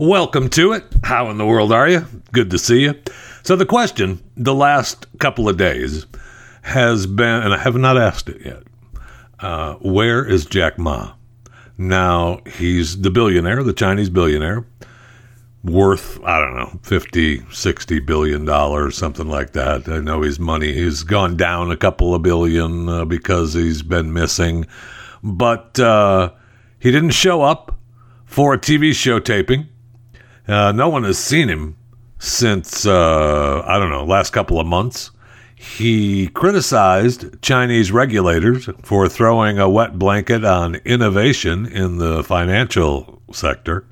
Welcome to it. How in the world are you? Good to see you. So, the question the last couple of days has been, and I have not asked it yet uh, where is Jack Ma? Now, he's the billionaire, the Chinese billionaire, worth, I don't know, 50, 60 billion dollars, something like that. I know his money has gone down a couple of billion uh, because he's been missing, but uh, he didn't show up for a TV show taping. Uh, no one has seen him since, uh, I don't know, last couple of months. He criticized Chinese regulators for throwing a wet blanket on innovation in the financial sector.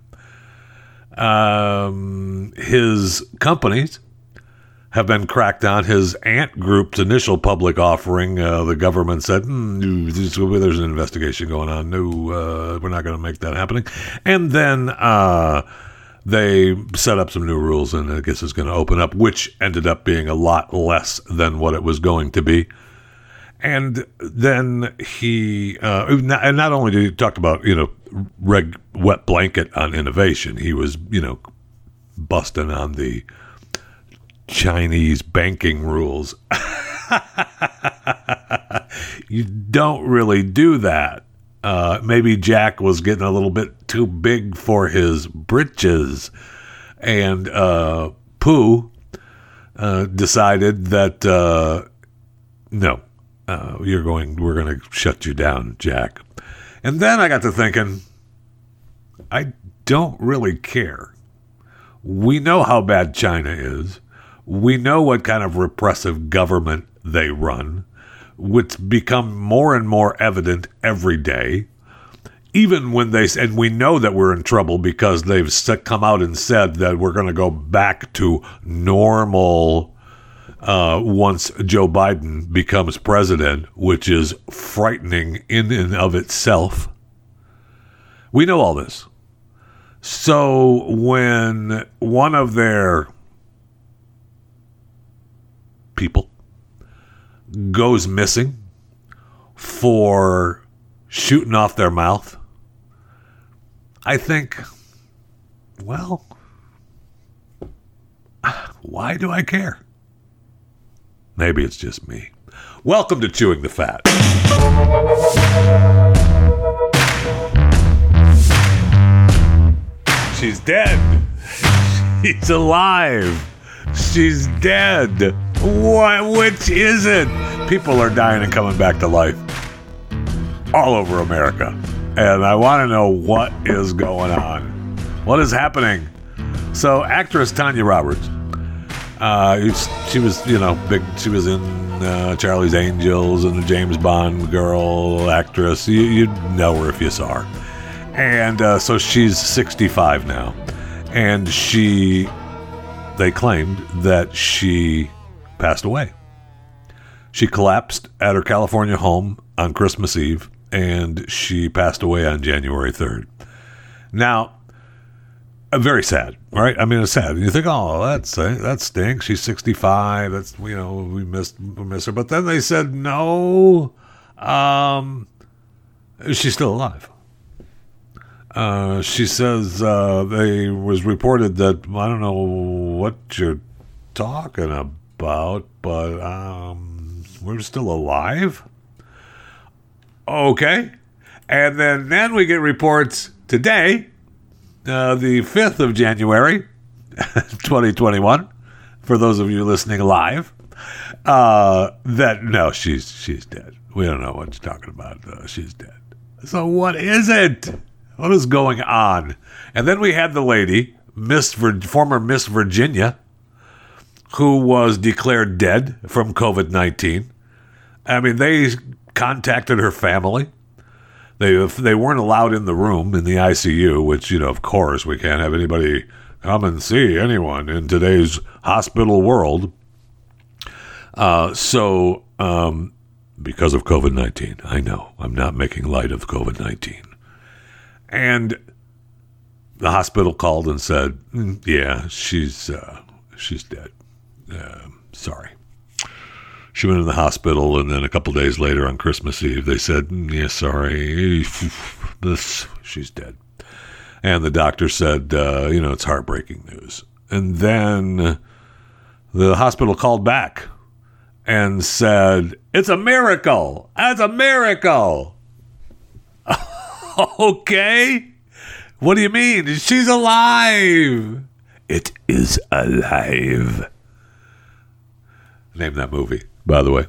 Um, his companies have been cracked on. His Ant Group's initial public offering, uh, the government said, mm, there's an investigation going on. No, uh, we're not going to make that happening. And then uh, they set up some new rules, and I guess it's going to open up, which ended up being a lot less than what it was going to be. And then he, uh, and not only did he talk about, you know, reg, wet blanket on innovation, he was, you know, busting on the Chinese banking rules. you don't really do that uh, maybe Jack was getting a little bit too big for his britches, and uh, Pooh uh, decided that uh, no, uh, you're going. We're going to shut you down, Jack. And then I got to thinking, I don't really care. We know how bad China is. We know what kind of repressive government they run which become more and more evident every day. Even when they, and we know that we're in trouble because they've come out and said that we're going to go back to normal uh, once Joe Biden becomes president, which is frightening in and of itself. We know all this. So when one of their people goes missing for shooting off their mouth, I think, well, why do I care? Maybe it's just me. Welcome to Chewing the Fat. She's dead. She's alive. She's dead. What? Which is it? People are dying and coming back to life all over America. And I want to know what is going on. What is happening? So, actress Tanya Roberts, uh, she was, you know, big. She was in uh, Charlie's Angels and the James Bond girl actress. You, you'd know her if you saw her. And uh, so she's 65 now. And she, they claimed that she passed away. She collapsed at her California home on Christmas Eve, and she passed away on January 3rd. Now, very sad, right? I mean, it's sad. You think, oh, that's uh, that stinks. She's 65. That's you know, we missed we miss her. But then they said no, um, she's still alive. Uh, she says uh, they was reported that I don't know what you're talking about about, but um, we're still alive. Okay. And then, then we get reports today, uh, the 5th of January, 2021, for those of you listening live, uh, that no, she's she's dead. We don't know what you're talking about. Uh, she's dead. So what is it? What is going on? And then we had the lady, Miss Vir- former Miss Virginia, who was declared dead from COVID 19. I mean, they contacted her family. They, they weren't allowed in the room in the ICU, which, you know, of course, we can't have anybody come and see anyone in today's hospital world. Uh, so, um, because of COVID 19, I know I'm not making light of COVID 19. And the hospital called and said, mm, yeah, she's, uh, she's dead. Uh, sorry. She went in the hospital, and then a couple days later on Christmas Eve, they said, "Yeah, sorry, this she's dead." And the doctor said, uh, you know, it's heartbreaking news. And then the hospital called back and said, it's a miracle. That's a miracle. okay. What do you mean? She's alive. It is alive. Name that movie, by the way.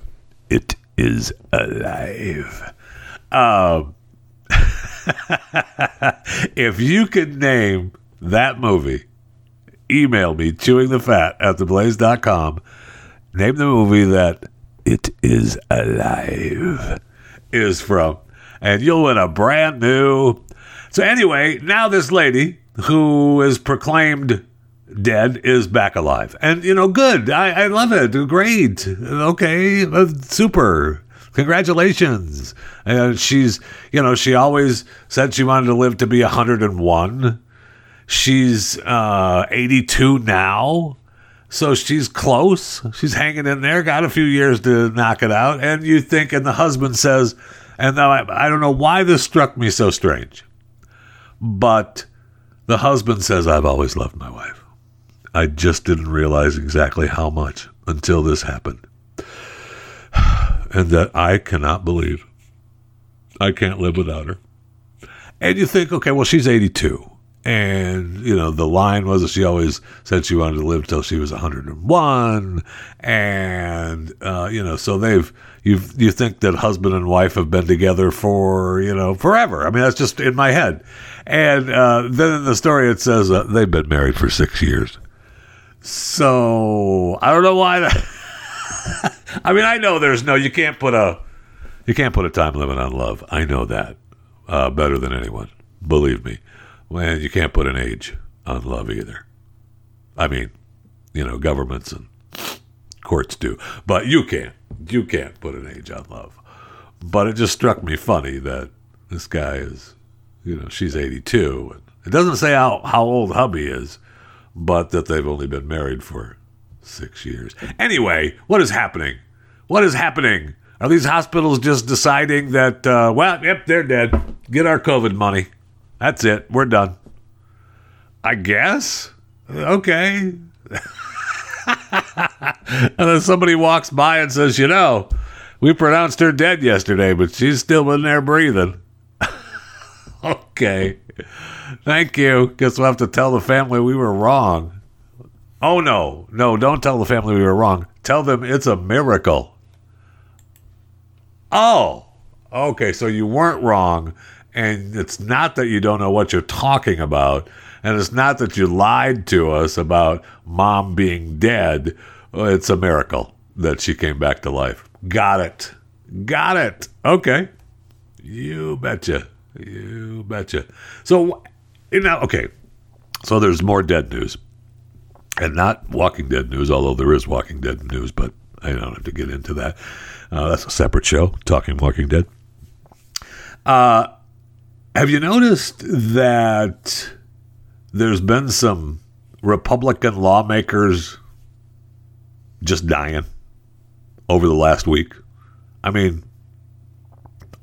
It is alive. Um, if you could name that movie, email me chewingthefat at theblaze.com. Name the movie that It is Alive is from. And you'll win a brand new. So, anyway, now this lady who is proclaimed dead is back alive. And, you know, good. I, I love it. Great. Okay. Uh, super. Congratulations. And she's, you know, she always said she wanted to live to be 101. She's uh, 82 now. So she's close. She's hanging in there, got a few years to knock it out. And you think, and the husband says, and now I, I don't know why this struck me so strange, but the husband says, I've always loved my wife. I just didn't realize exactly how much until this happened. And that I cannot believe I can't live without her. And you think, okay, well, she's 82. And, you know, the line was that she always said she wanted to live till she was 101. And, uh, you know, so they've, you you think that husband and wife have been together for, you know, forever. I mean, that's just in my head. And uh, then in the story, it says uh, they've been married for six years. So I don't know why that. I mean, I know there's no, you can't put a, you can't put a time limit on love. I know that uh, better than anyone. Believe me. And you can't put an age on love either. I mean, you know, governments and courts do, but you can't. You can't put an age on love. But it just struck me funny that this guy is, you know, she's 82. And it doesn't say how, how old hubby is, but that they've only been married for six years. Anyway, what is happening? What is happening? Are these hospitals just deciding that, uh, well, yep, they're dead. Get our COVID money. That's it. We're done. I guess. Okay. and then somebody walks by and says, you know, we pronounced her dead yesterday, but she's still in there breathing. okay. Thank you. Guess we'll have to tell the family we were wrong. Oh, no. No, don't tell the family we were wrong. Tell them it's a miracle. Oh, okay. So you weren't wrong. And it's not that you don't know what you're talking about. And it's not that you lied to us about mom being dead. Uh, it's a miracle that she came back to life. Got it. Got it. Okay. You betcha. You betcha. So, you okay. So there's more dead news. And not Walking Dead news, although there is Walking Dead news, but I don't have to get into that. Uh, that's a separate show, Talking Walking Dead. Uh, have you noticed that there's been some Republican lawmakers just dying over the last week? I mean,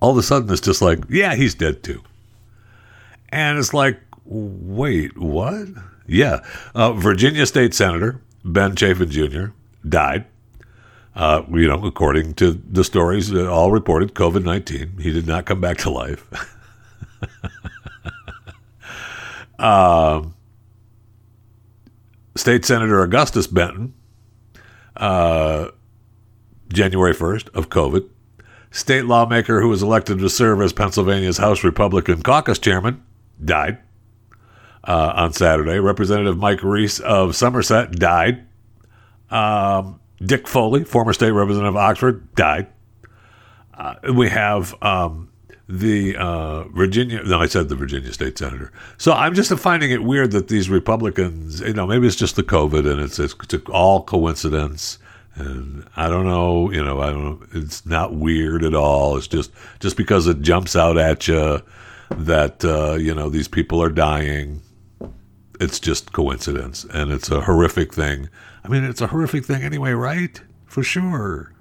all of a sudden it's just like, yeah, he's dead too. And it's like, wait, what? Yeah. Uh, Virginia State Senator Ben Chafin Jr. died. Uh, you know, according to the stories, all reported COVID 19. He did not come back to life. Um, State Senator Augustus Benton, uh, January 1st, of COVID. State lawmaker who was elected to serve as Pennsylvania's House Republican caucus chairman died uh, on Saturday. Representative Mike Reese of Somerset died. Um, Dick Foley, former state representative of Oxford, died. Uh, we have um, the uh, Virginia. No, I said the Virginia state senator. So I'm just finding it weird that these Republicans, you know, maybe it's just the COVID and it's, it's, it's all coincidence. And I don't know, you know, I don't know. It's not weird at all. It's just just because it jumps out at you that uh, you know these people are dying. It's just coincidence, and it's a horrific thing. I mean, it's a horrific thing anyway, right? For sure.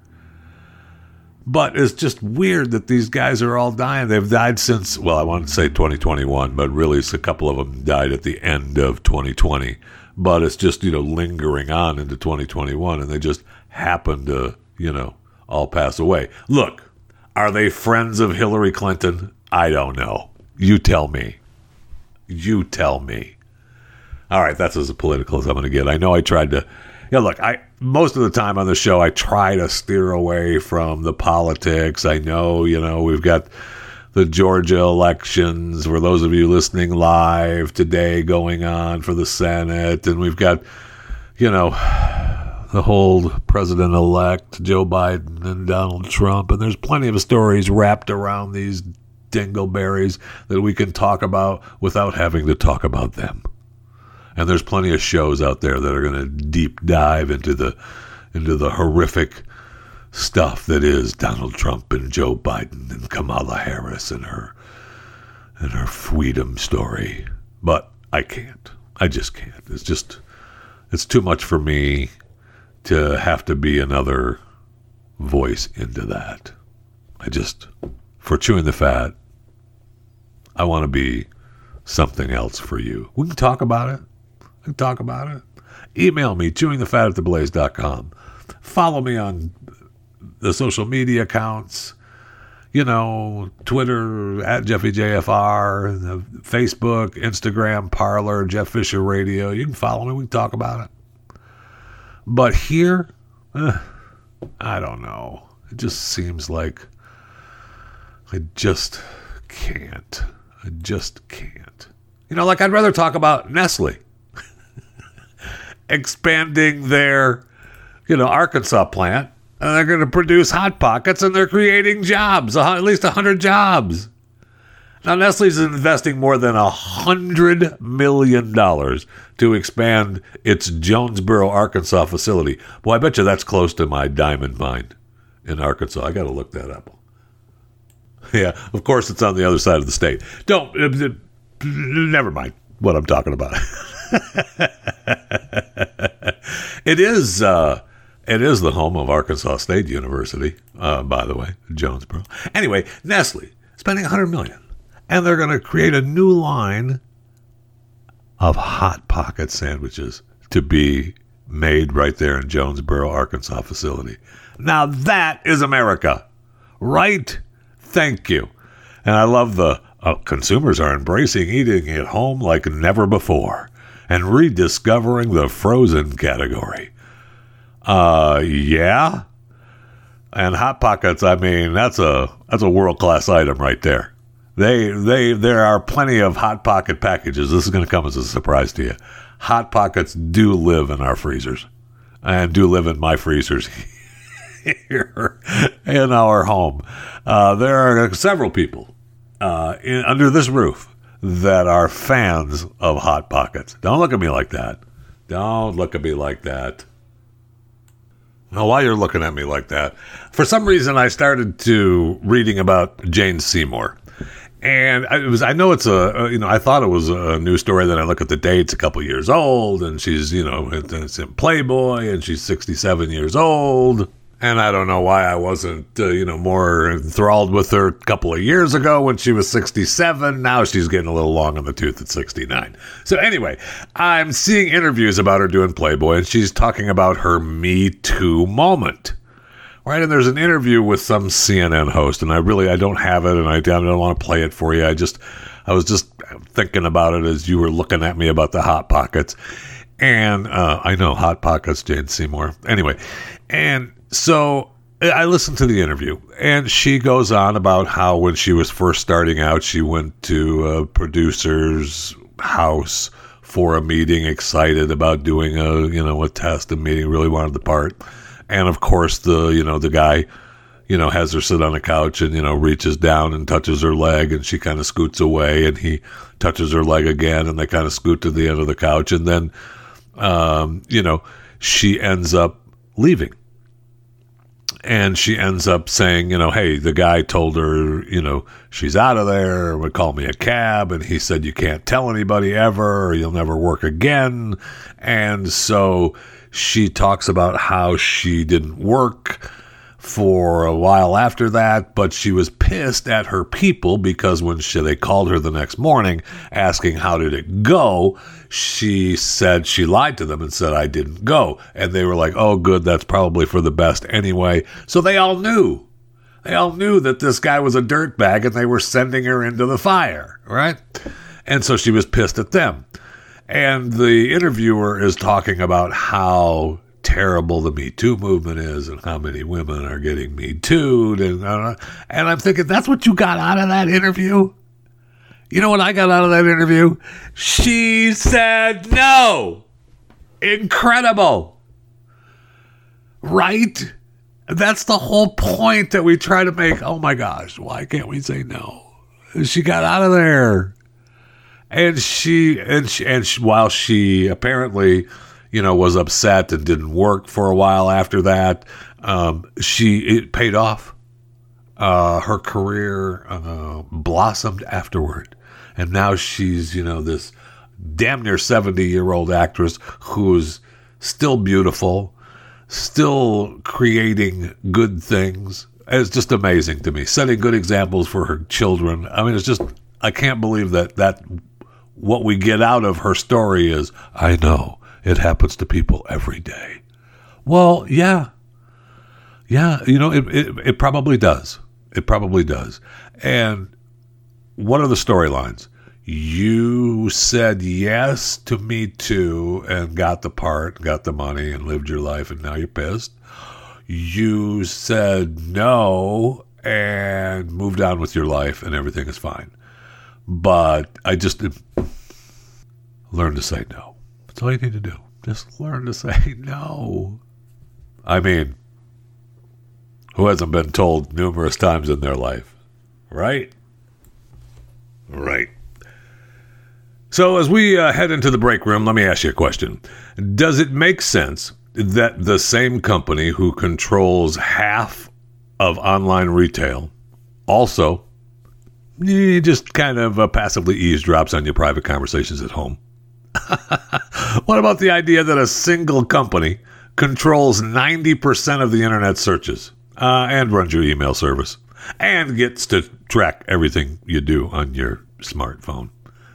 But it's just weird that these guys are all dying. They've died since, well, I want to say 2021, but really it's a couple of them died at the end of 2020. But it's just, you know, lingering on into 2021 and they just happen to, you know, all pass away. Look, are they friends of Hillary Clinton? I don't know. You tell me. You tell me. All right, that's as political as I'm going to get. I know I tried to. Yeah, look, I most of the time on the show I try to steer away from the politics. I know, you know, we've got the Georgia elections for those of you listening live today going on for the Senate, and we've got, you know, the whole president elect Joe Biden and Donald Trump, and there's plenty of stories wrapped around these dingleberries that we can talk about without having to talk about them. And there's plenty of shows out there that are going to deep dive into the into the horrific stuff that is Donald Trump and Joe Biden and Kamala Harris and her and her freedom story. But I can't. I just can't. It's just it's too much for me to have to be another voice into that. I just for chewing the fat, I want to be something else for you. We can talk about it and talk about it. Email me, chewingthefat at theblaze.com. Follow me on the social media accounts, you know, Twitter at JeffyJFR, Facebook, Instagram, Parler, Jeff Fisher Radio. You can follow me. We can talk about it. But here, eh, I don't know. It just seems like I just can't. I just can't. You know, like I'd rather talk about Nestle expanding their, you know, Arkansas plant, and they're going to produce hot pockets, and they're creating jobs, at least hundred jobs. Now Nestle's investing more than a hundred million dollars to expand its Jonesboro, Arkansas facility. Well, I bet you that's close to my diamond mine in Arkansas. I got to look that up. Yeah, of course it's on the other side of the state. Don't. Uh, never mind what I'm talking about. it is uh, it is the home of Arkansas State University, uh, by the way, Jonesboro. Anyway, Nestle spending 100 million, and they're going to create a new line of hot pocket sandwiches to be made right there in Jonesboro, Arkansas facility. Now that is America, right? Thank you. And I love the uh, consumers are embracing eating at home like never before and rediscovering the frozen category. Uh, yeah. And hot pockets, I mean, that's a that's a world class item right there. They they there are plenty of hot pocket packages. This is going to come as a surprise to you. Hot pockets do live in our freezers, and do live in my freezers here in our home. Uh, there are several people uh, in, under this roof that are fans of Hot Pockets. Don't look at me like that. Don't look at me like that. Now, while you're looking at me like that, for some reason I started to reading about Jane Seymour. And I, was, I know it's a, you know, I thought it was a new story. Then I look at the dates, a couple years old, and she's, you know, it's in Playboy, and she's 67 years old. And I don't know why I wasn't, uh, you know, more enthralled with her a couple of years ago when she was 67. Now she's getting a little long on the tooth at 69. So, anyway, I'm seeing interviews about her doing Playboy, and she's talking about her Me Too moment. Right, and there's an interview with some CNN host, and I really I don't have it, and I, I don't want to play it for you. I just I was just thinking about it as you were looking at me about the hot pockets, and uh, I know hot pockets, Jane Seymour. Anyway, and so I listened to the interview, and she goes on about how when she was first starting out, she went to a producer's house for a meeting, excited about doing a you know a test, a meeting, really wanted the part, and of course the you know the guy you know, has her sit on a couch and, you know, reaches down and touches her leg and she kind of scoots away and he touches her leg again and they kind of scoot to the end of the couch. And then, um, you know, she ends up leaving and she ends up saying, you know, hey, the guy told her, you know, she's out of there, would call me a cab, and he said, you can't tell anybody ever, or you'll never work again. And so she talks about how she didn't work for a while after that, but she was pissed at her people because when she, they called her the next morning asking how did it go, she said she lied to them and said I didn't go. And they were like, "Oh good, that's probably for the best anyway." So they all knew. They all knew that this guy was a dirtbag and they were sending her into the fire, right? And so she was pissed at them. And the interviewer is talking about how terrible the Me Too movement is and how many women are getting Me Too'd. And, uh, and I'm thinking, that's what you got out of that interview? You know what I got out of that interview? She said no. Incredible. Right? That's the whole point that we try to make. Oh my gosh, why can't we say no? She got out of there. And she and she, and she, while she apparently you know, was upset and didn't work for a while after that. Um, she it paid off. Uh, her career uh, blossomed afterward, and now she's you know this damn near seventy year old actress who's still beautiful, still creating good things. It's just amazing to me, setting good examples for her children. I mean, it's just I can't believe that that what we get out of her story is I know it happens to people every day. Well, yeah. Yeah, you know, it, it, it probably does. It probably does. And what are the storylines? You said yes to me too and got the part, got the money, and lived your life, and now you're pissed. You said no and moved on with your life, and everything is fine. But I just learned to say no. That's all you need to do. Just learn to say no. I mean, who hasn't been told numerous times in their life? Right? Right. So, as we uh, head into the break room, let me ask you a question. Does it make sense that the same company who controls half of online retail also just kind of uh, passively eavesdrops on your private conversations at home? what about the idea that a single company controls 90% of the internet searches uh, and runs your email service and gets to track everything you do on your smartphone?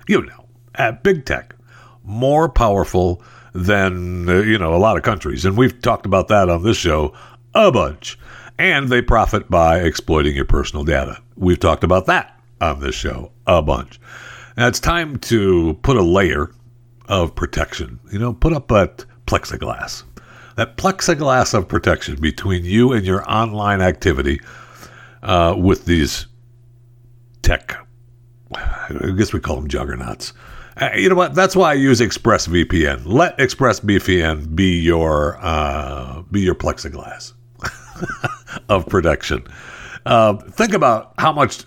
You know, at big tech, more powerful than, uh, you know, a lot of countries. And we've talked about that on this show a bunch. And they profit by exploiting your personal data. We've talked about that on this show a bunch. Now it's time to put a layer of protection. You know, put up that plexiglass. That plexiglass of protection between you and your online activity uh, with these tech, I guess we call them juggernauts. Uh, you know what? That's why I use ExpressVPN. Let ExpressVPN be your uh, be your plexiglass of protection. Uh, think about how much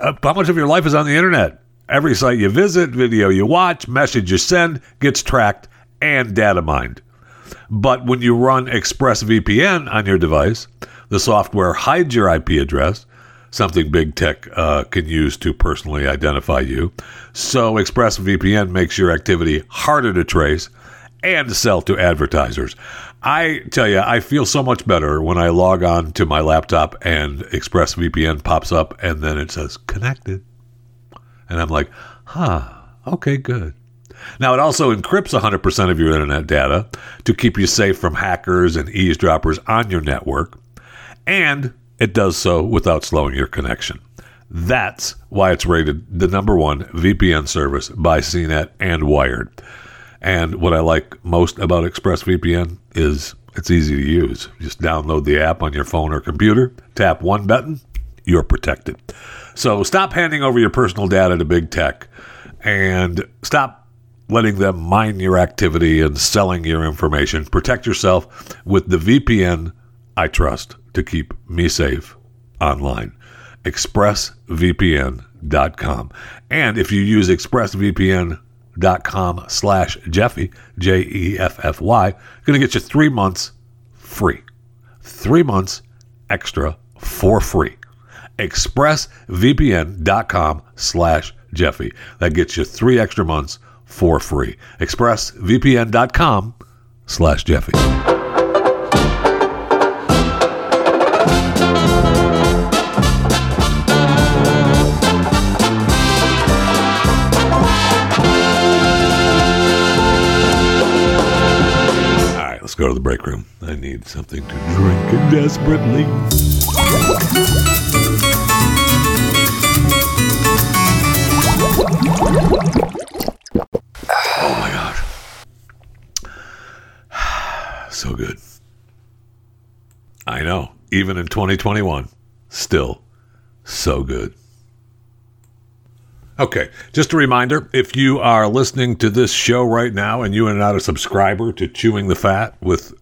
uh, how much of your life is on the internet. Every site you visit, video you watch, message you send gets tracked and data mined. But when you run ExpressVPN on your device, the software hides your IP address, something big tech uh, can use to personally identify you. So ExpressVPN makes your activity harder to trace and sell to advertisers. I tell you, I feel so much better when I log on to my laptop and ExpressVPN pops up and then it says connected. And I'm like, huh, okay, good. Now, it also encrypts 100% of your internet data to keep you safe from hackers and eavesdroppers on your network, and it does so without slowing your connection. That's why it's rated the number one VPN service by CNET and Wired. And what I like most about ExpressVPN is it's easy to use. Just download the app on your phone or computer, tap one button, you're protected. So stop handing over your personal data to big tech and stop letting them mine your activity and selling your information. Protect yourself with the VPN I trust to keep me safe online. ExpressVPN.com. And if you use ExpressVPN.com slash Jeffy, J E F F Y, going to get you three months free. Three months extra for free expressvpn.com slash Jeffy. That gets you three extra months for free. expressvpn.com slash Jeffy. Go to the break room. I need something to drink desperately. Oh my god. So good. I know. Even in 2021, still so good. Okay, just a reminder if you are listening to this show right now and you are not a subscriber to Chewing the Fat with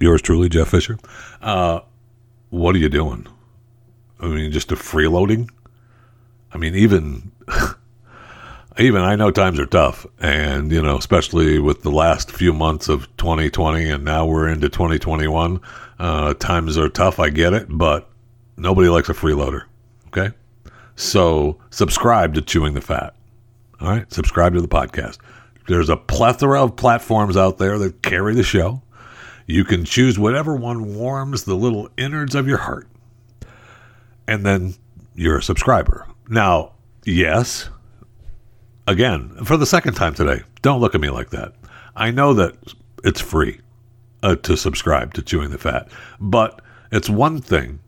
yours truly, Jeff Fisher, uh, what are you doing? I mean, just a freeloading? I mean, even. even I know times are tough, and you know, especially with the last few months of 2020, and now we're into 2021. Uh, times are tough. I get it, but nobody likes a freeloader. Okay, so subscribe to Chewing the Fat. All right, subscribe to the podcast. There's a plethora of platforms out there that carry the show. You can choose whatever one warms the little innards of your heart, and then you're a subscriber. Now, yes again, for the second time today, don't look at me like that. I know that it's free uh, to subscribe to Chewing the Fat, but it's one thing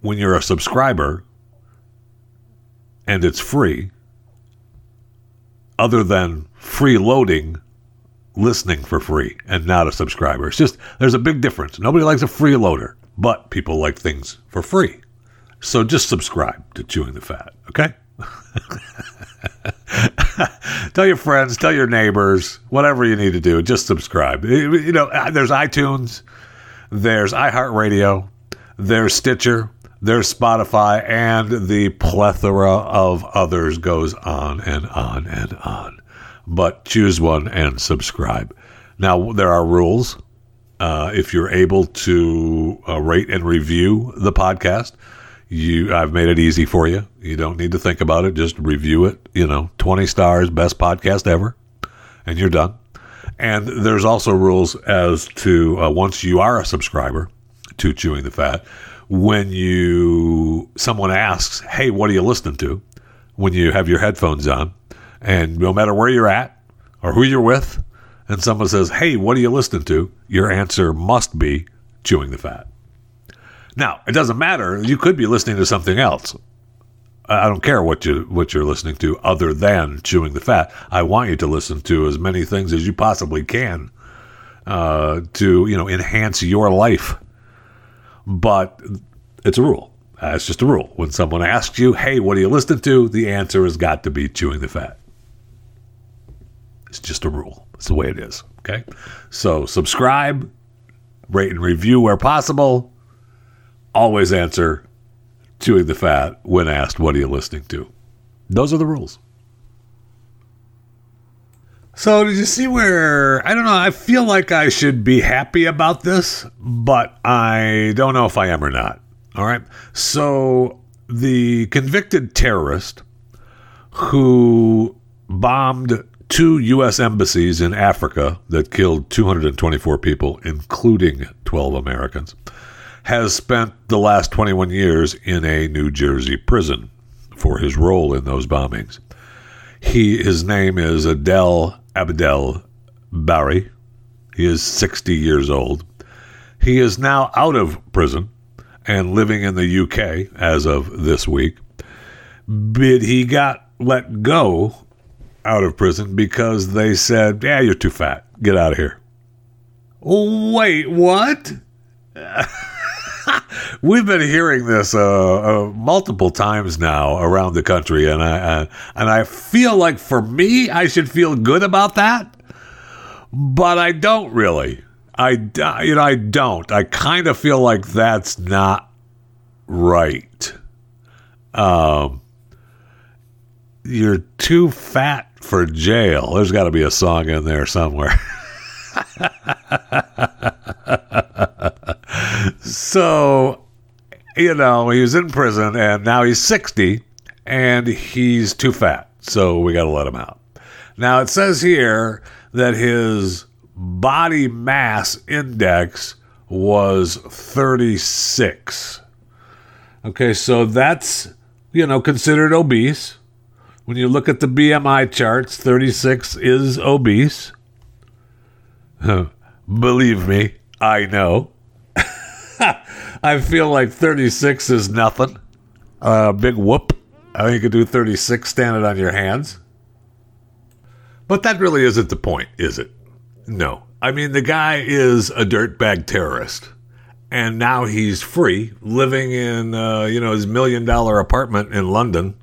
when you're a subscriber and it's free, other than freeloading listening for free and not a subscriber. It's just, there's a big difference. Nobody likes a freeloader, but people like things for free. So just subscribe to Chewing the Fat, okay? tell your friends, tell your neighbors, whatever you need to do. Just subscribe. You know, there's iTunes, there's iHeartRadio, there's Stitcher, there's Spotify, and the plethora of others goes on and on and on. But choose one and subscribe. Now, there are rules. Uh, if you're able to uh, rate and review the podcast, you I've made it easy for you. You don't need to think about it. Just review it. You know, 20 stars, best podcast ever, and you're done. And there's also rules as to uh, once you are a subscriber to Chewing the Fat, when you someone asks, "Hey, what are you listening to?" when you have your headphones on, and no matter where you're at or who you're with, and someone says, "Hey, what are you listening to?" your answer must be Chewing the Fat. Now, it doesn't matter. You could be listening to something else. I don't care what you what you're listening to other than chewing the fat. I want you to listen to as many things as you possibly can uh, to you know enhance your life. But it's a rule. Uh, it's just a rule. When someone asks you, "Hey, what are you listening to?" the answer has got to be chewing the fat. It's just a rule. It's the way it is. Okay. So subscribe, rate and review where possible always answer chewing the fat when asked, What are you listening to? Those are the rules. So, did you see where I don't know? I feel like I should be happy about this, but I don't know if I am or not. All right. So, the convicted terrorist who bombed two U.S. embassies in Africa that killed 224 people, including 12 Americans has spent the last 21 years in a New Jersey prison for his role in those bombings. He his name is Adel Abdel Bary. He is 60 years old. He is now out of prison and living in the UK as of this week. But he got let go out of prison because they said, "Yeah, you're too fat. Get out of here." Wait, what? We've been hearing this uh, uh, multiple times now around the country, and I and I feel like for me, I should feel good about that, but I don't really. I you know I don't. I kind of feel like that's not right. Um, you're too fat for jail. There's got to be a song in there somewhere. so, you know, he was in prison and now he's 60 and he's too fat. So we got to let him out. Now, it says here that his body mass index was 36. Okay, so that's, you know, considered obese. When you look at the BMI charts, 36 is obese. Believe me, I know. I feel like 36 is nothing. A uh, big whoop. I think you could do 36 standing on your hands. But that really isn't the point, is it? No. I mean, the guy is a dirtbag terrorist. And now he's free, living in, uh, you know, his million dollar apartment in London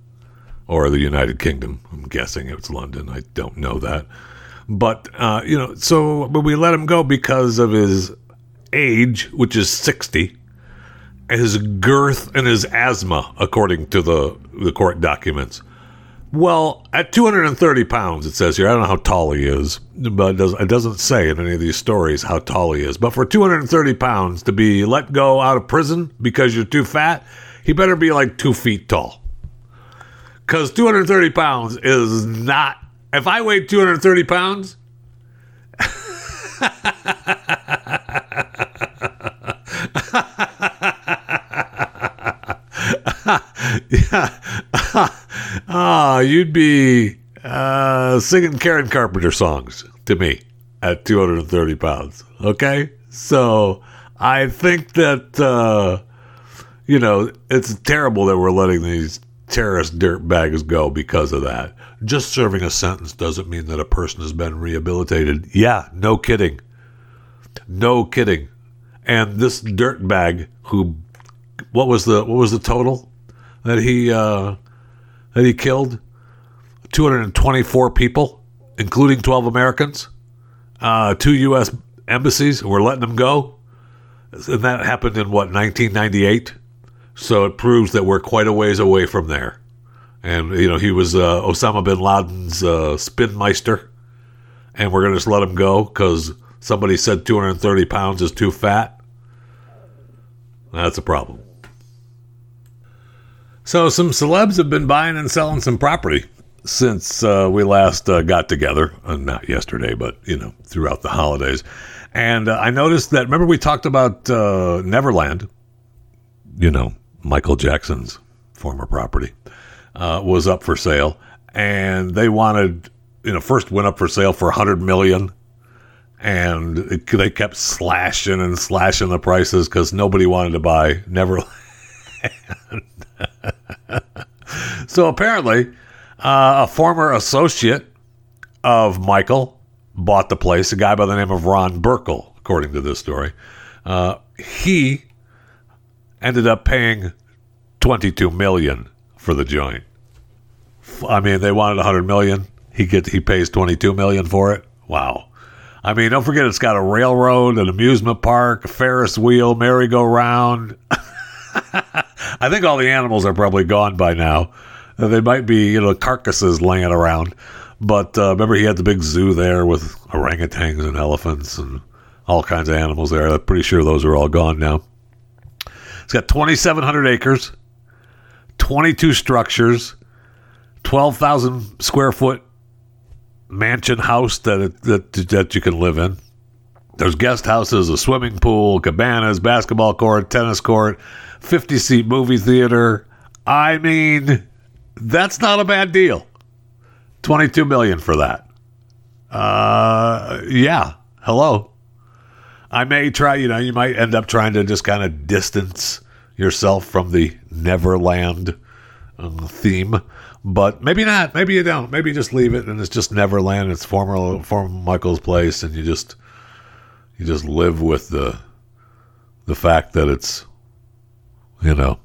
or the United Kingdom. I'm guessing it's London. I don't know that. But, uh, you know, so but we let him go because of his age, which is 60, his girth and his asthma, according to the, the court documents. Well, at 230 pounds, it says here. I don't know how tall he is, but it, does, it doesn't say in any of these stories how tall he is. But for 230 pounds to be let go out of prison because you're too fat, he better be like two feet tall. Because 230 pounds is not. If I weighed 230 pounds, yeah. Ah, you'd be uh, singing Karen Carpenter songs to me at 230 pounds. Okay? So I think that, uh, you know, it's terrible that we're letting these terrorist dirt bags go because of that. Just serving a sentence doesn't mean that a person has been rehabilitated. Yeah, no kidding. No kidding. And this dirt bag who what was the what was the total that he uh, that he killed? 224 people, including 12 Americans, uh, two U.S. embassies. We're letting them go, and that happened in what 1998. So it proves that we're quite a ways away from there. And you know, he was uh, Osama bin Laden's uh, spinmeister, and we're gonna just let him go because somebody said 230 pounds is too fat. That's a problem. So, some celebs have been buying and selling some property since uh, we last uh, got together. Uh, not yesterday, but, you know, throughout the holidays. And uh, I noticed that, remember, we talked about uh, Neverland, you know, Michael Jackson's former property, uh, was up for sale. And they wanted, you know, first went up for sale for 100 million and it, they kept slashing and slashing the prices because nobody wanted to buy Neverland. so apparently, uh, a former associate of Michael bought the place, a guy by the name of Ron Burkle, according to this story. Uh, he ended up paying 22 million for the joint. I mean, they wanted 100 million. He get he pays 22 million for it. Wow. I mean, don't forget it's got a railroad, an amusement park, a Ferris wheel, merry-go-round. I think all the animals are probably gone by now. Uh, they might be, you know, carcasses laying around. But uh, remember, he had the big zoo there with orangutans and elephants and all kinds of animals there. I'm pretty sure those are all gone now. It's got 2,700 acres, 22 structures, 12,000 square foot mansion house that, that that you can live in. There's guest houses, a swimming pool, cabanas, basketball court, tennis court, 50 seat movie theater. I mean, that's not a bad deal. 22 million for that. Uh, yeah. Hello. I may try, you know, you might end up trying to just kind of distance yourself from the Neverland uh, theme, but maybe not. Maybe you don't. Maybe you just leave it and it's just Neverland. It's former, former Michael's place, and you just you just live with the the fact that it's you know,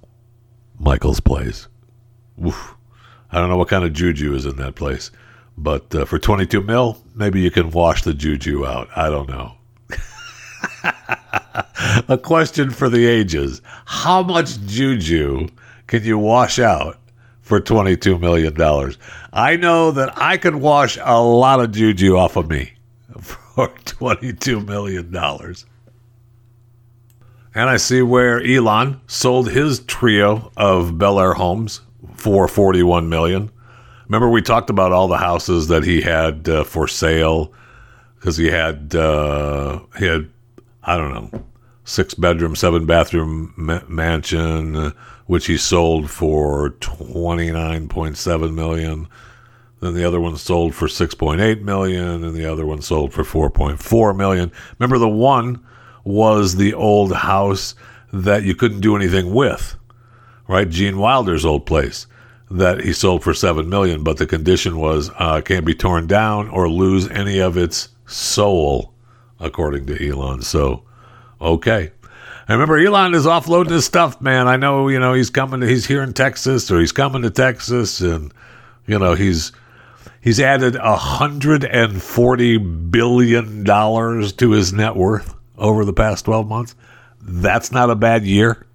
Michael's place. Oof. I don't know what kind of juju is in that place, but uh, for 22 mil, maybe you can wash the juju out. I don't know. A question for the ages. How much juju can you wash out for $22 million? I know that I can wash a lot of juju off of me for $22 million. And I see where Elon sold his trio of Bel Air homes for 41 million. Remember we talked about all the houses that he had uh, for sale because he had uh, he had I don't know six bedroom, seven bathroom ma- mansion, uh, which he sold for twenty nine point seven million. Then the other one sold for six point eight million, and the other one sold for four point four million. Remember, the one was the old house that you couldn't do anything with, right? Gene Wilder's old place that he sold for seven million, but the condition was uh, can't be torn down or lose any of its soul, according to Elon. So, okay. I remember Elon is offloading his stuff, man. I know, you know, he's coming. To, he's here in Texas, or he's coming to Texas, and you know, he's he's added a hundred and forty billion dollars to his net worth over the past twelve months. That's not a bad year.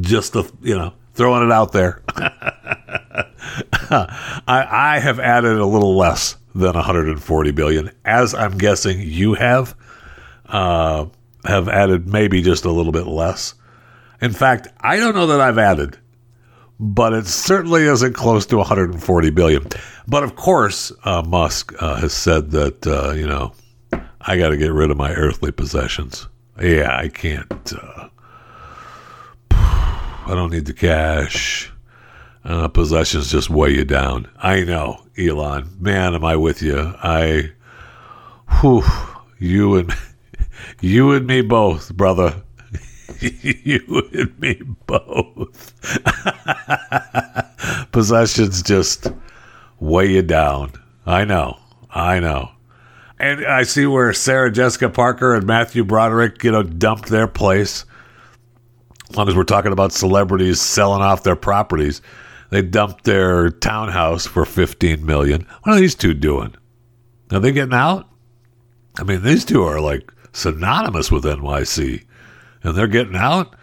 Just the you know, throwing it out there. I, I have added a little less than 140 billion, as I'm guessing you have. Uh, have added maybe just a little bit less. In fact, I don't know that I've added, but it certainly isn't close to 140 billion. But of course, uh, Musk uh, has said that uh, you know I got to get rid of my earthly possessions. Yeah, I can't. Uh, I don't need the cash. Uh, possessions just weigh you down. I know, Elon. Man, am I with you? I, whew, you and you and me both, brother. you and me both. Possessions just weigh you down. I know. I know. And I see where Sarah Jessica Parker and Matthew Broderick, you know, dumped their place. As long as we're talking about celebrities selling off their properties, they dumped their townhouse for 15 million. What are these two doing? Are they getting out? I mean, these two are like synonymous with NYC, and they're getting out.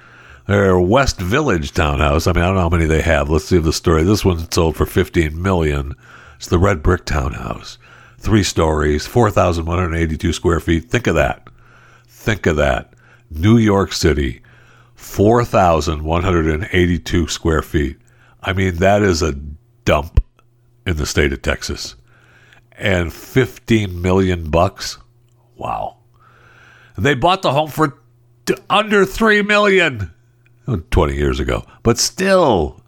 Their West Village townhouse. I mean, I don't know how many they have. Let's see if the story. This one sold for 15 million. It's the red brick townhouse, three stories, 4,182 square feet. Think of that. Think of that. New York City, 4,182 square feet. I mean, that is a dump in the state of Texas. And 15 million bucks. Wow. They bought the home for under 3 million 20 years ago. But still.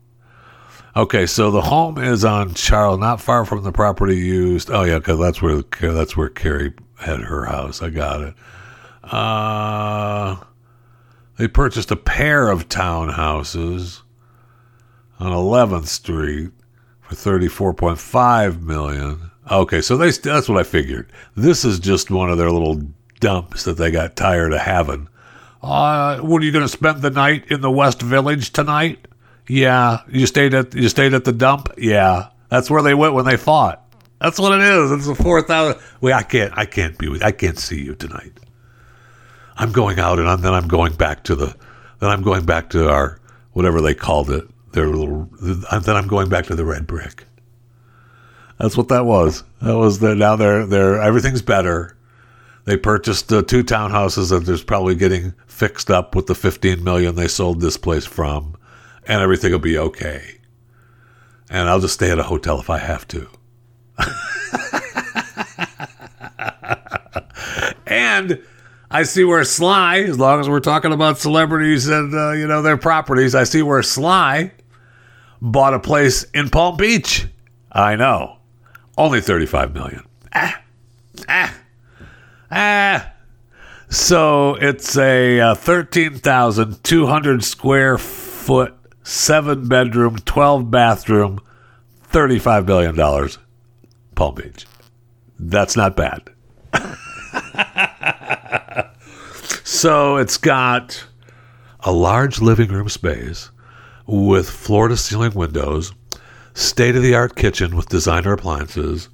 Okay, so the home is on Charles, not far from the property used. Oh yeah, cuz that's where that's where Carrie had her house. I got it. Uh they purchased a pair of townhouses on 11th Street for 34.5 million. Okay, so they that's what I figured. This is just one of their little dumps that they got tired of having. Uh, what are you going to spend the night in the West Village tonight? Yeah, you stayed at you stayed at the dump. Yeah, that's where they went when they fought. That's what it is. It's a four thousand. Wait, I can't. I can't be with. I can't see you tonight. I'm going out, and I'm, then I'm going back to the. Then I'm going back to our whatever they called it. Their little. Then I'm going back to the red brick. That's what that was. That was the. Now they're they're everything's better. They purchased uh, two townhouses, and there's probably getting fixed up with the 15 million they sold this place from, and everything will be okay. And I'll just stay at a hotel if I have to. and I see where Sly, as long as we're talking about celebrities and uh, you know their properties, I see where Sly bought a place in Palm Beach. I know, only thirty-five million. Ah, ah, ah. So it's a uh, thirteen thousand two hundred square foot, seven bedroom, twelve bathroom, thirty-five billion dollars, Palm Beach. That's not bad. So it's got a large living room space with floor to ceiling windows, state of the art kitchen with designer appliances.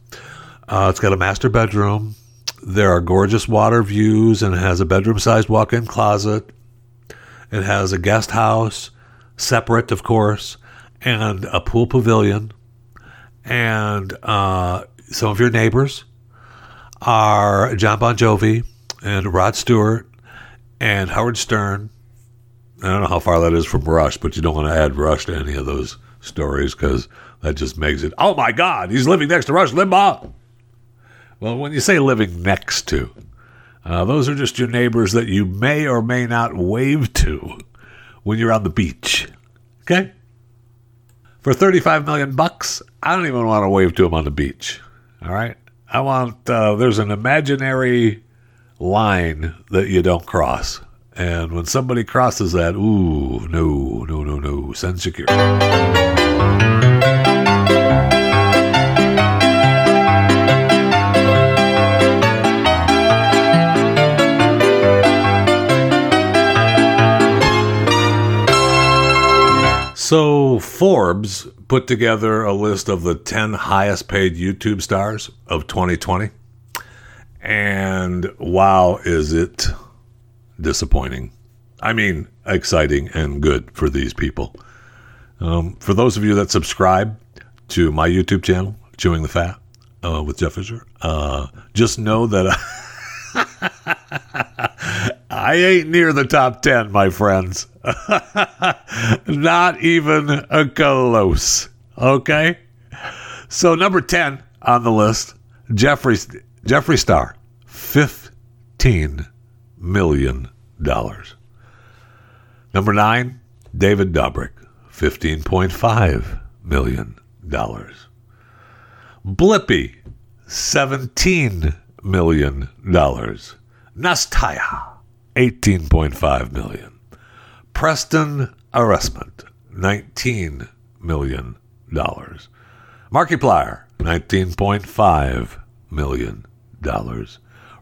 Uh, it's got a master bedroom. There are gorgeous water views and it has a bedroom sized walk in closet. It has a guest house, separate, of course, and a pool pavilion. And uh, some of your neighbors are John Bon Jovi and Rod Stewart and Howard Stern. I don't know how far that is from Rush, but you don't want to add Rush to any of those stories because that just makes it. Oh my God, he's living next to Rush Limbaugh. Well, when you say living next to, Uh, those are just your neighbors that you may or may not wave to when you're on the beach. Okay? For 35 million bucks, I don't even want to wave to him on the beach. All right? I want, uh, there's an imaginary line that you don't cross. And when somebody crosses that, ooh, no, no, no, no, send security. So, Forbes put together a list of the 10 highest paid YouTube stars of 2020. And wow, is it disappointing. I mean, exciting and good for these people. Um, for those of you that subscribe to my YouTube channel, Chewing the Fat uh, with Jeff Fisher, uh, just know that I ain't near the top 10, my friends. Not even a close. Okay? So, number 10 on the list, Jeffrey Jeffree Star, 15 million dollars. Number nine, David Dobrik, $15.5 million. Blippi, $17 million. Nastya, 18.5 million. Preston Arsement, $19 million. Markiplier, $19.5 million.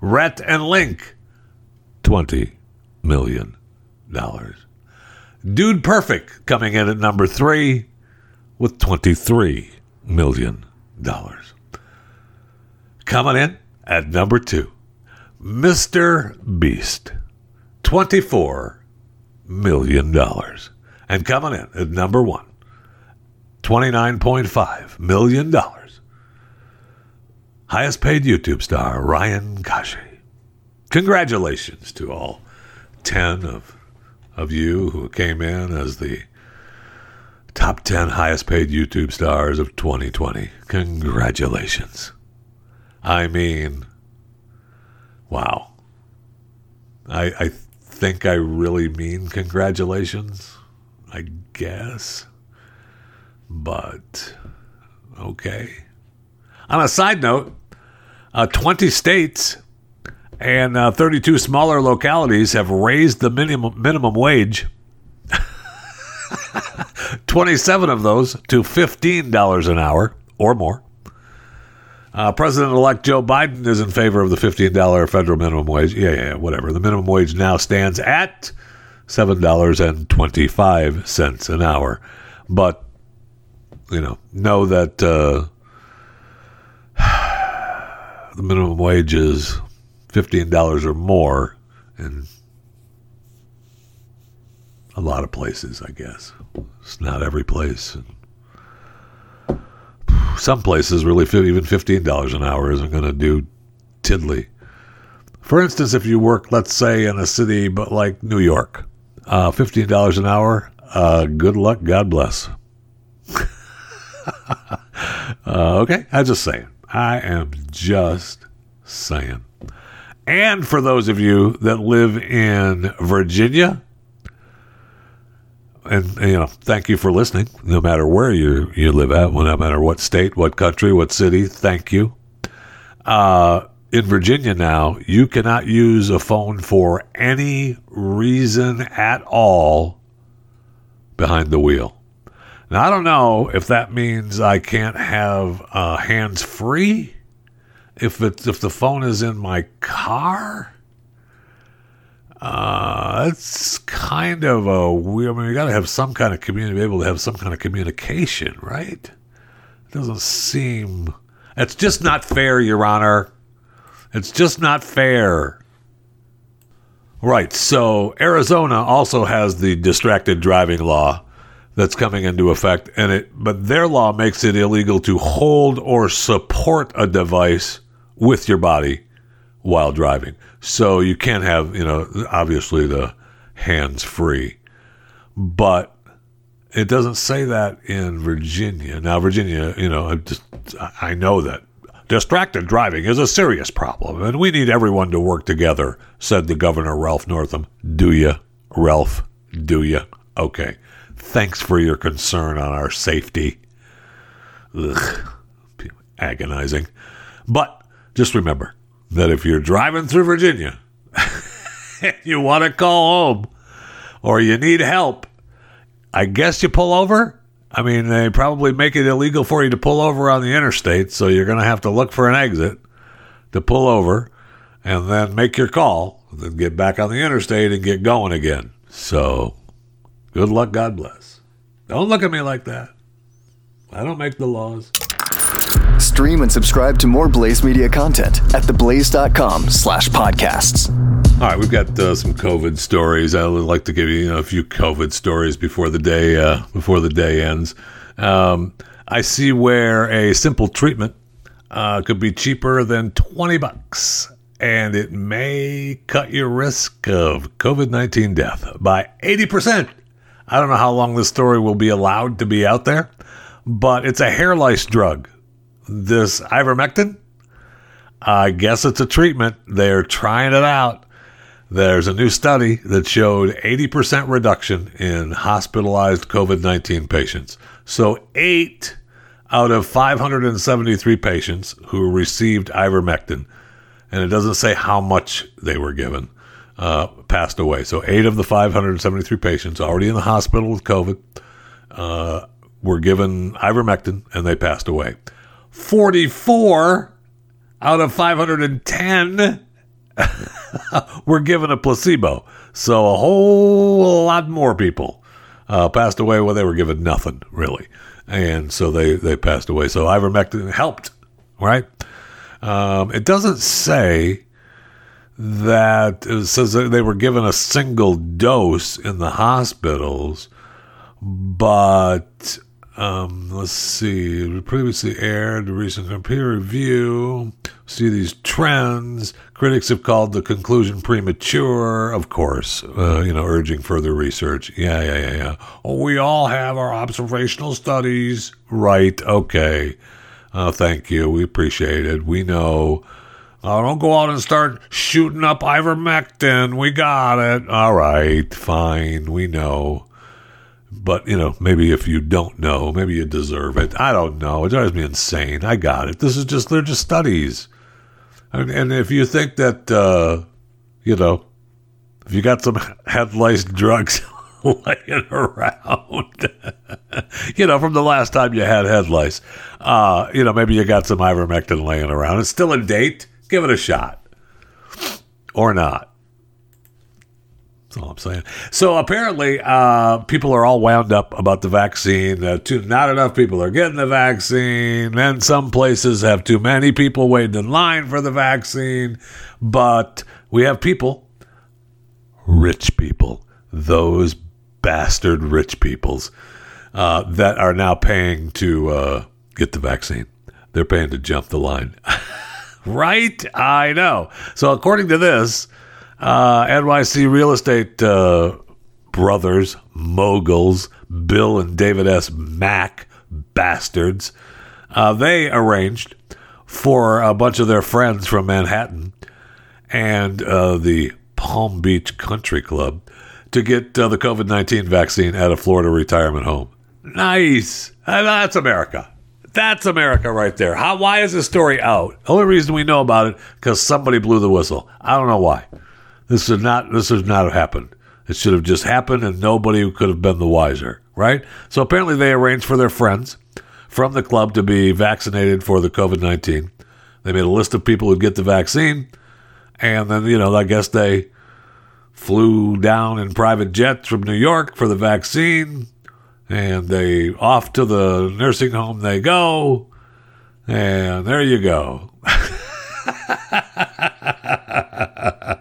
Rhett and Link, $20 million. Dude Perfect coming in at number three with $23 million. Coming in at number two, Mr. Beast, $24 million. And coming in at number one, $29.5 million. Highest paid YouTube star, Ryan Kaji. Congratulations to all 10 of, of you who came in as the top 10 highest paid YouTube stars of 2020. Congratulations. I mean, wow. I, I think I really mean congratulations, I guess. But, okay. On a side note, uh, 20 states and uh, 32 smaller localities have raised the minimum minimum wage. 27 of those to $15 an hour or more. Uh, President elect Joe Biden is in favor of the $15 federal minimum wage. Yeah, yeah, whatever. The minimum wage now stands at $7.25 an hour. But, you know, know that uh, the minimum wage is $15 or more in a lot of places, I guess. It's not every place. Some places, really, even $15 an hour isn't going to do tiddly. For instance, if you work, let's say, in a city but like New York, uh, $15 an hour, uh, good luck, God bless. uh, okay, I'm just saying. I am just saying. And for those of you that live in Virginia, and you know, thank you for listening. No matter where you you live at, no matter what state, what country, what city, thank you. Uh, in Virginia now, you cannot use a phone for any reason at all behind the wheel. Now I don't know if that means I can't have uh, hands free if it if the phone is in my car, uh, it's kind of a weird. I mean, you got to have some kind of community, be able to have some kind of communication, right? It doesn't seem. It's just not fair, Your Honor. It's just not fair. Right. So Arizona also has the distracted driving law that's coming into effect, and it but their law makes it illegal to hold or support a device with your body while driving. So you can't have, you know, obviously the hands free. But it doesn't say that in Virginia. Now, Virginia, you know, I, just, I know that Distracted driving is a serious problem, and we need everyone to work together, said the governor, Ralph Northam. Do you, Ralph? Do you? Okay. Thanks for your concern on our safety. Ugh. Agonizing. But just remember that if you're driving through Virginia you want to call home or you need help, I guess you pull over. I mean, they probably make it illegal for you to pull over on the interstate, so you're going to have to look for an exit to pull over and then make your call, then get back on the interstate and get going again. So, good luck, God bless. Don't look at me like that. I don't make the laws. Stream and subscribe to more Blaze Media content at theblaze.com slash podcasts. All right, we've got uh, some COVID stories. I would like to give you, you know, a few COVID stories before the day uh, before the day ends. Um, I see where a simple treatment uh, could be cheaper than twenty bucks, and it may cut your risk of COVID nineteen death by eighty percent. I don't know how long this story will be allowed to be out there, but it's a hair lice drug. This ivermectin. I guess it's a treatment. They're trying it out there's a new study that showed 80% reduction in hospitalized COVID 19 patients. So, eight out of 573 patients who received ivermectin, and it doesn't say how much they were given, uh, passed away. So, eight of the 573 patients already in the hospital with COVID uh, were given ivermectin and they passed away. 44 out of 510 were given a placebo. So a whole lot more people uh, passed away when they were given nothing, really. And so they, they passed away. So ivermectin helped, right? Um, it doesn't say that it says that they were given a single dose in the hospitals, but um, let's see, previously aired, recent peer review. See these trends. Critics have called the conclusion premature, of course, uh, you know, urging further research. Yeah, yeah, yeah, yeah. Oh, we all have our observational studies. Right, okay. Uh, thank you. We appreciate it. We know. Uh, don't go out and start shooting up ivermectin. We got it. All right, fine. We know. But, you know, maybe if you don't know, maybe you deserve it. I don't know. It drives me insane. I got it. This is just, they're just studies. And, and if you think that, uh, you know, if you got some head lice drugs laying around, you know, from the last time you had head lice, uh, you know, maybe you got some ivermectin laying around. It's still a date. Give it a shot. Or not. That's all I'm saying. So apparently, uh, people are all wound up about the vaccine. Uh, too, not enough people are getting the vaccine. And some places have too many people waiting in line for the vaccine. But we have people, rich people, those bastard rich peoples, uh, that are now paying to uh, get the vaccine. They're paying to jump the line. right? I know. So according to this, uh, NYC real estate uh, brothers, moguls, Bill and David S. Mack, bastards, uh, they arranged for a bunch of their friends from Manhattan and uh, the Palm Beach Country Club to get uh, the COVID 19 vaccine at a Florida retirement home. Nice. that's America. That's America right there. How, why is this story out? Only reason we know about it because somebody blew the whistle. I don't know why. This should not this should not happened. It should have just happened and nobody could have been the wiser, right? So apparently they arranged for their friends from the club to be vaccinated for the COVID 19. They made a list of people who'd get the vaccine. And then, you know, I guess they flew down in private jets from New York for the vaccine. And they off to the nursing home they go. And there you go.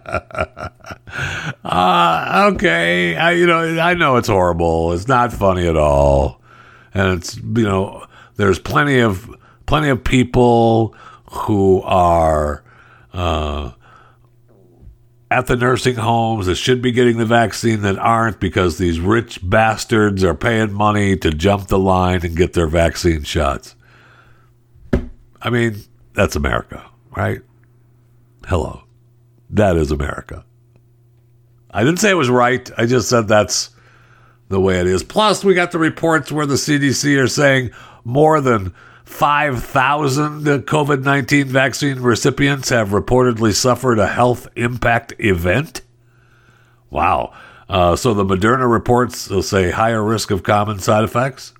uh, okay, I, you know, I know it's horrible. It's not funny at all, and it's you know, there's plenty of plenty of people who are uh, at the nursing homes that should be getting the vaccine that aren't because these rich bastards are paying money to jump the line and get their vaccine shots. I mean, that's America, right? Hello. That is America. I didn't say it was right. I just said that's the way it is. Plus, we got the reports where the CDC are saying more than 5,000 COVID 19 vaccine recipients have reportedly suffered a health impact event. Wow. Uh, so the Moderna reports will say higher risk of common side effects.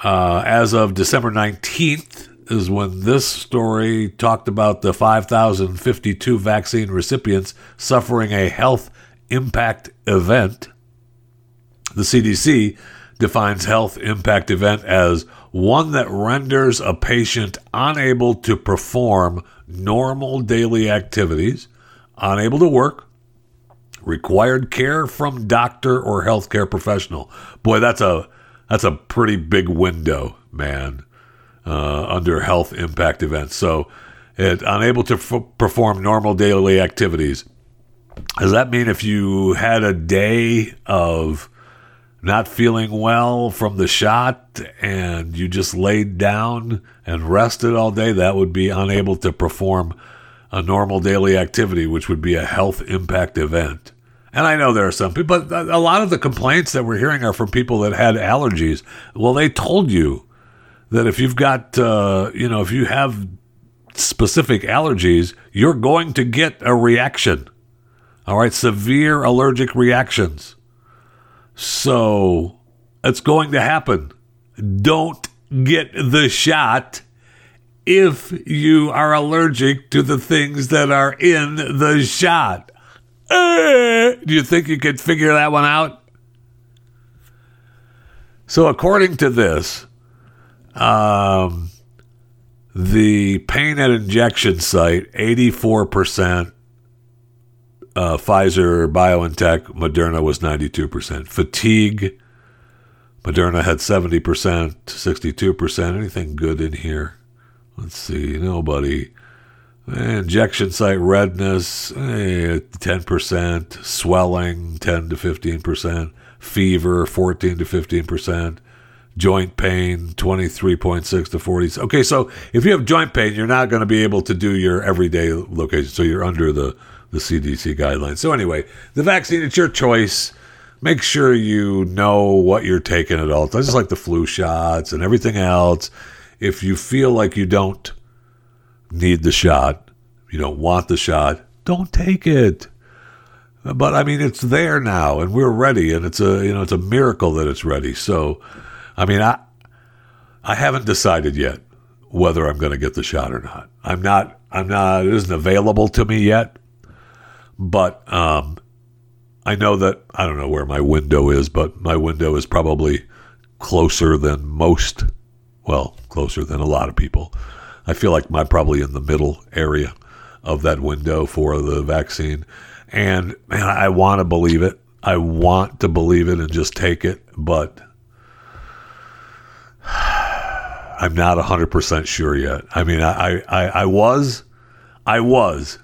Uh, as of December 19th, is when this story talked about the 5,052 vaccine recipients suffering a health impact event. The CDC defines health impact event as one that renders a patient unable to perform normal daily activities, unable to work, required care from doctor or healthcare professional. Boy, that's a that's a pretty big window, man uh, under health impact events. So, it unable to f- perform normal daily activities. Does that mean if you had a day of not feeling well from the shot and you just laid down and rested all day, that would be unable to perform a normal daily activity, which would be a health impact event. And I know there are some people, but a lot of the complaints that we're hearing are from people that had allergies. Well, they told you that if you've got, uh, you know, if you have specific allergies, you're going to get a reaction. All right, severe allergic reactions. So it's going to happen. Don't get the shot if you are allergic to the things that are in the shot. Uh, do you think you could figure that one out? So, according to this, um, the pain at injection site, 84%. Uh, Pfizer, BioNTech, Moderna was 92%. Fatigue, Moderna had 70%, 62%. Anything good in here? Let's see. Nobody. Injection site redness, eh, 10%. Swelling, 10 to 15%. Fever, 14 to 15% joint pain 23.6 to 40 okay so if you have joint pain you're not going to be able to do your everyday location so you're under the the cdc guidelines. So anyway the vaccine it's your choice. Make sure you know what you're taking at all times just like the flu shots and everything else. If you feel like you don't need the shot you don't want the shot don't take it. But i mean it's there now and we're ready and it's a you know it's a miracle that it's ready. So I mean, I I haven't decided yet whether I'm going to get the shot or not. I'm not. I'm not. It isn't available to me yet. But um, I know that I don't know where my window is, but my window is probably closer than most. Well, closer than a lot of people. I feel like I'm probably in the middle area of that window for the vaccine. And man, I want to believe it. I want to believe it and just take it, but I'm not 100% sure yet. I mean, I, I, I was, I was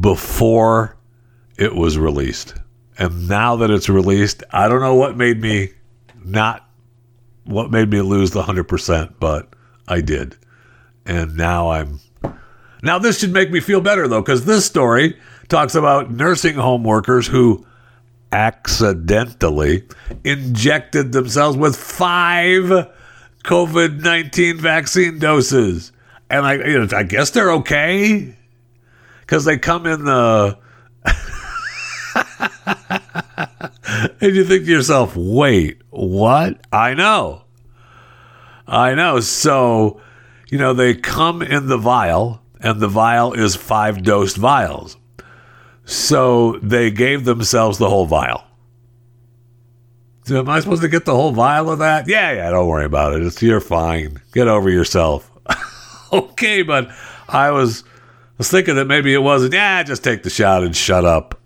before it was released. And now that it's released, I don't know what made me not, what made me lose the 100%, but I did. And now I'm, now this should make me feel better though, because this story talks about nursing home workers who accidentally injected themselves with five COVID 19 vaccine doses. And I, you know, I guess they're okay because they come in the. and you think to yourself, wait, what? I know. I know. So, you know, they come in the vial, and the vial is five dosed vials. So they gave themselves the whole vial. Am I supposed to get the whole vial of that? Yeah, yeah, don't worry about it. It's you're fine. Get over yourself. okay, but I was was thinking that maybe it wasn't. Yeah, just take the shot and shut up.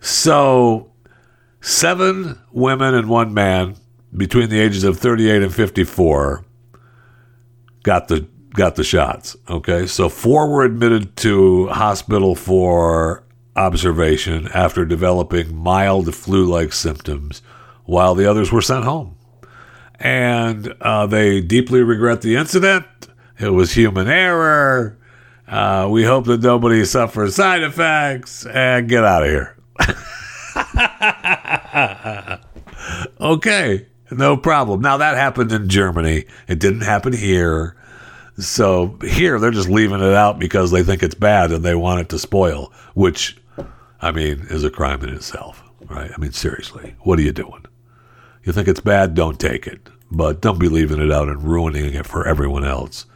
So, seven women and one man between the ages of 38 and 54 got the got the shots. Okay, so four were admitted to hospital for observation after developing mild flu-like symptoms while the others were sent home. And uh, they deeply regret the incident It was human error. Uh, we hope that nobody suffers side effects and get out of here. okay, no problem. Now that happened in Germany. It didn't happen here. So here they're just leaving it out because they think it's bad and they want it to spoil, which I mean is a crime in itself, right? I mean seriously, what are you doing? You think it's bad, don't take it. But don't be leaving it out and ruining it for everyone else.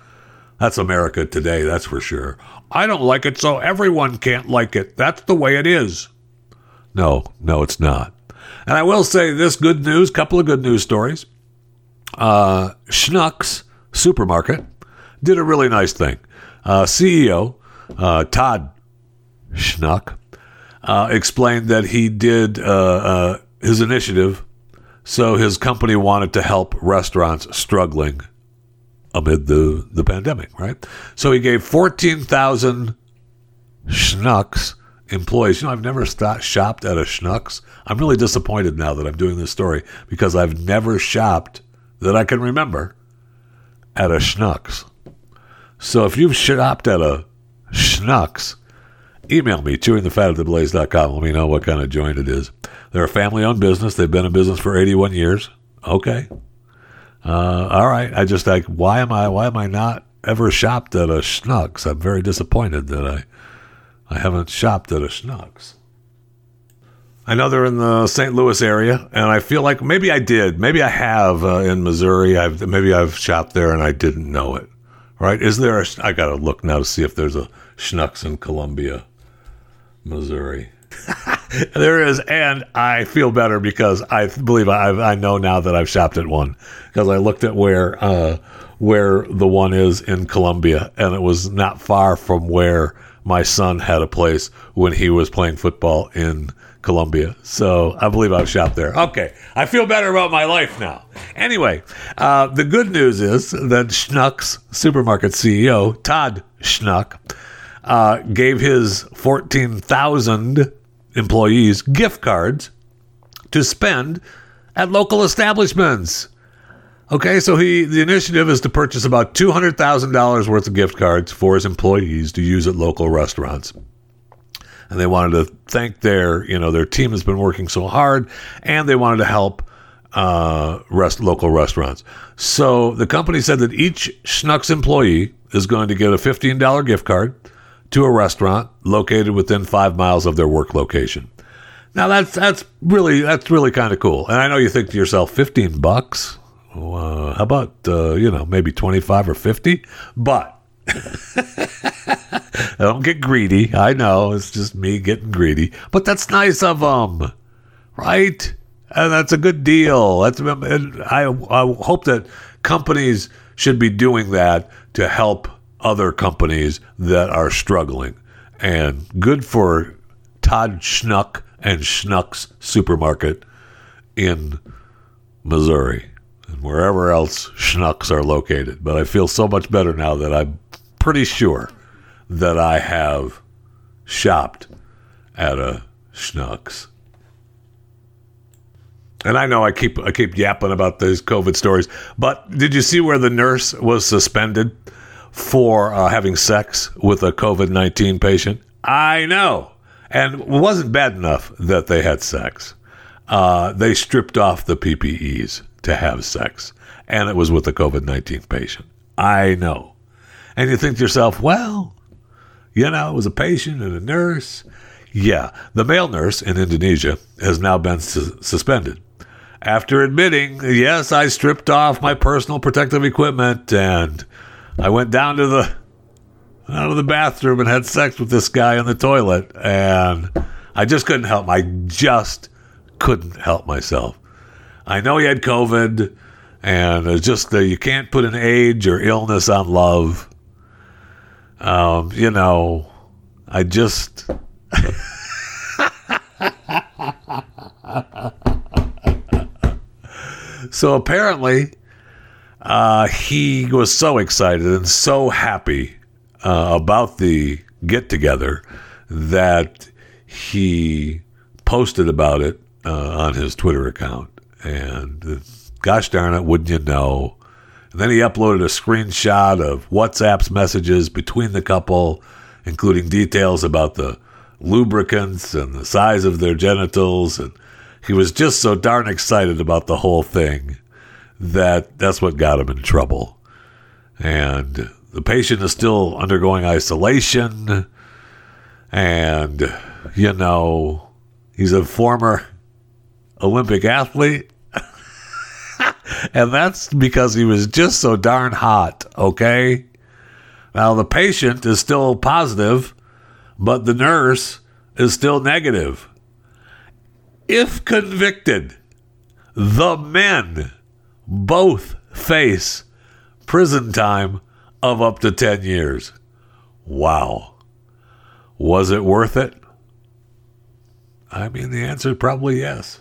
That's America today, that's for sure. I don't like it, so everyone can't like it. That's the way it is. No, no, it's not. And I will say this good news, couple of good news stories. Uh, Schnucks Supermarket did a really nice thing. Uh, CEO uh, Todd Schnuck uh, explained that he did uh, uh, his initiative so his company wanted to help restaurants struggling amid the, the pandemic, right? So he gave 14,000 Schnucks employees. You know, I've never st- shopped at a Schnucks. I'm really disappointed now that I'm doing this story because I've never shopped that I can remember at a Schnucks. So if you've shopped at a Schnucks, email me, chewingthefat at theblaze.com. Let me know what kind of joint it is. They're a family owned business. They've been in business for 81 years. Okay. Uh, all right. I just like, why am I, why am I not ever shopped at a Schnucks? I'm very disappointed that I, I haven't shopped at a Schnucks. I know they're in the St. Louis area, and I feel like maybe I did. Maybe I have uh, in Missouri. I've maybe I've shopped there and I didn't know it. Right? Is there? A, I got to look now to see if there's a Schnucks in Columbia, Missouri. there is, and I feel better because I believe I I know now that I've shopped at one because I looked at where uh, where the one is in Columbia, and it was not far from where my son had a place when he was playing football in Columbia. So I believe I've shopped there. Okay, I feel better about my life now. Anyway, uh, the good news is that Schnucks supermarket CEO Todd Schnuck uh, gave his 14,000 employees gift cards to spend at local establishments. Okay, so he the initiative is to purchase about two hundred thousand dollars worth of gift cards for his employees to use at local restaurants. And they wanted to thank their, you know, their team has been working so hard, and they wanted to help uh, rest local restaurants. So the company said that each Schnucks employee is going to get a fifteen dollar gift card to a restaurant located within five miles of their work location. Now that's that's really that's really kind of cool. And I know you think to yourself, fifteen bucks. Uh, how about uh, you know maybe twenty five or fifty? But I don't get greedy. I know it's just me getting greedy, but that's nice of them, right? And that's a good deal. That's I I hope that companies should be doing that to help other companies that are struggling. And good for Todd Schnuck and Schnucks Supermarket in Missouri and wherever else Schnucks are located. But I feel so much better now that I'm pretty sure that I have shopped at a Schnucks. And I know I keep I keep yapping about these COVID stories, but did you see where the nurse was suspended for uh, having sex with a COVID nineteen patient? I know, and it wasn't bad enough that they had sex. Uh, they stripped off the PPEs to have sex, and it was with a COVID nineteen patient. I know, and you think to yourself, well, you know, it was a patient and a nurse. Yeah, the male nurse in Indonesia has now been su- suspended after admitting, yes, I stripped off my personal protective equipment and I went down to the out of the bathroom and had sex with this guy in the toilet and I just couldn't help I just couldn't help myself. I know he had COVID and it's just that you can't put an age or illness on love. Um, you know, I just So apparently, uh, he was so excited and so happy uh, about the get together that he posted about it uh, on his Twitter account. And gosh darn it, wouldn't you know, And then he uploaded a screenshot of WhatsApp's messages between the couple, including details about the lubricants and the size of their genitals. And he was just so darn excited about the whole thing that that's what got him in trouble. And the patient is still undergoing isolation. And, you know, he's a former Olympic athlete. and that's because he was just so darn hot, okay? Now, the patient is still positive, but the nurse is still negative. If convicted, the men both face prison time of up to 10 years. Wow. Was it worth it? I mean, the answer is probably yes.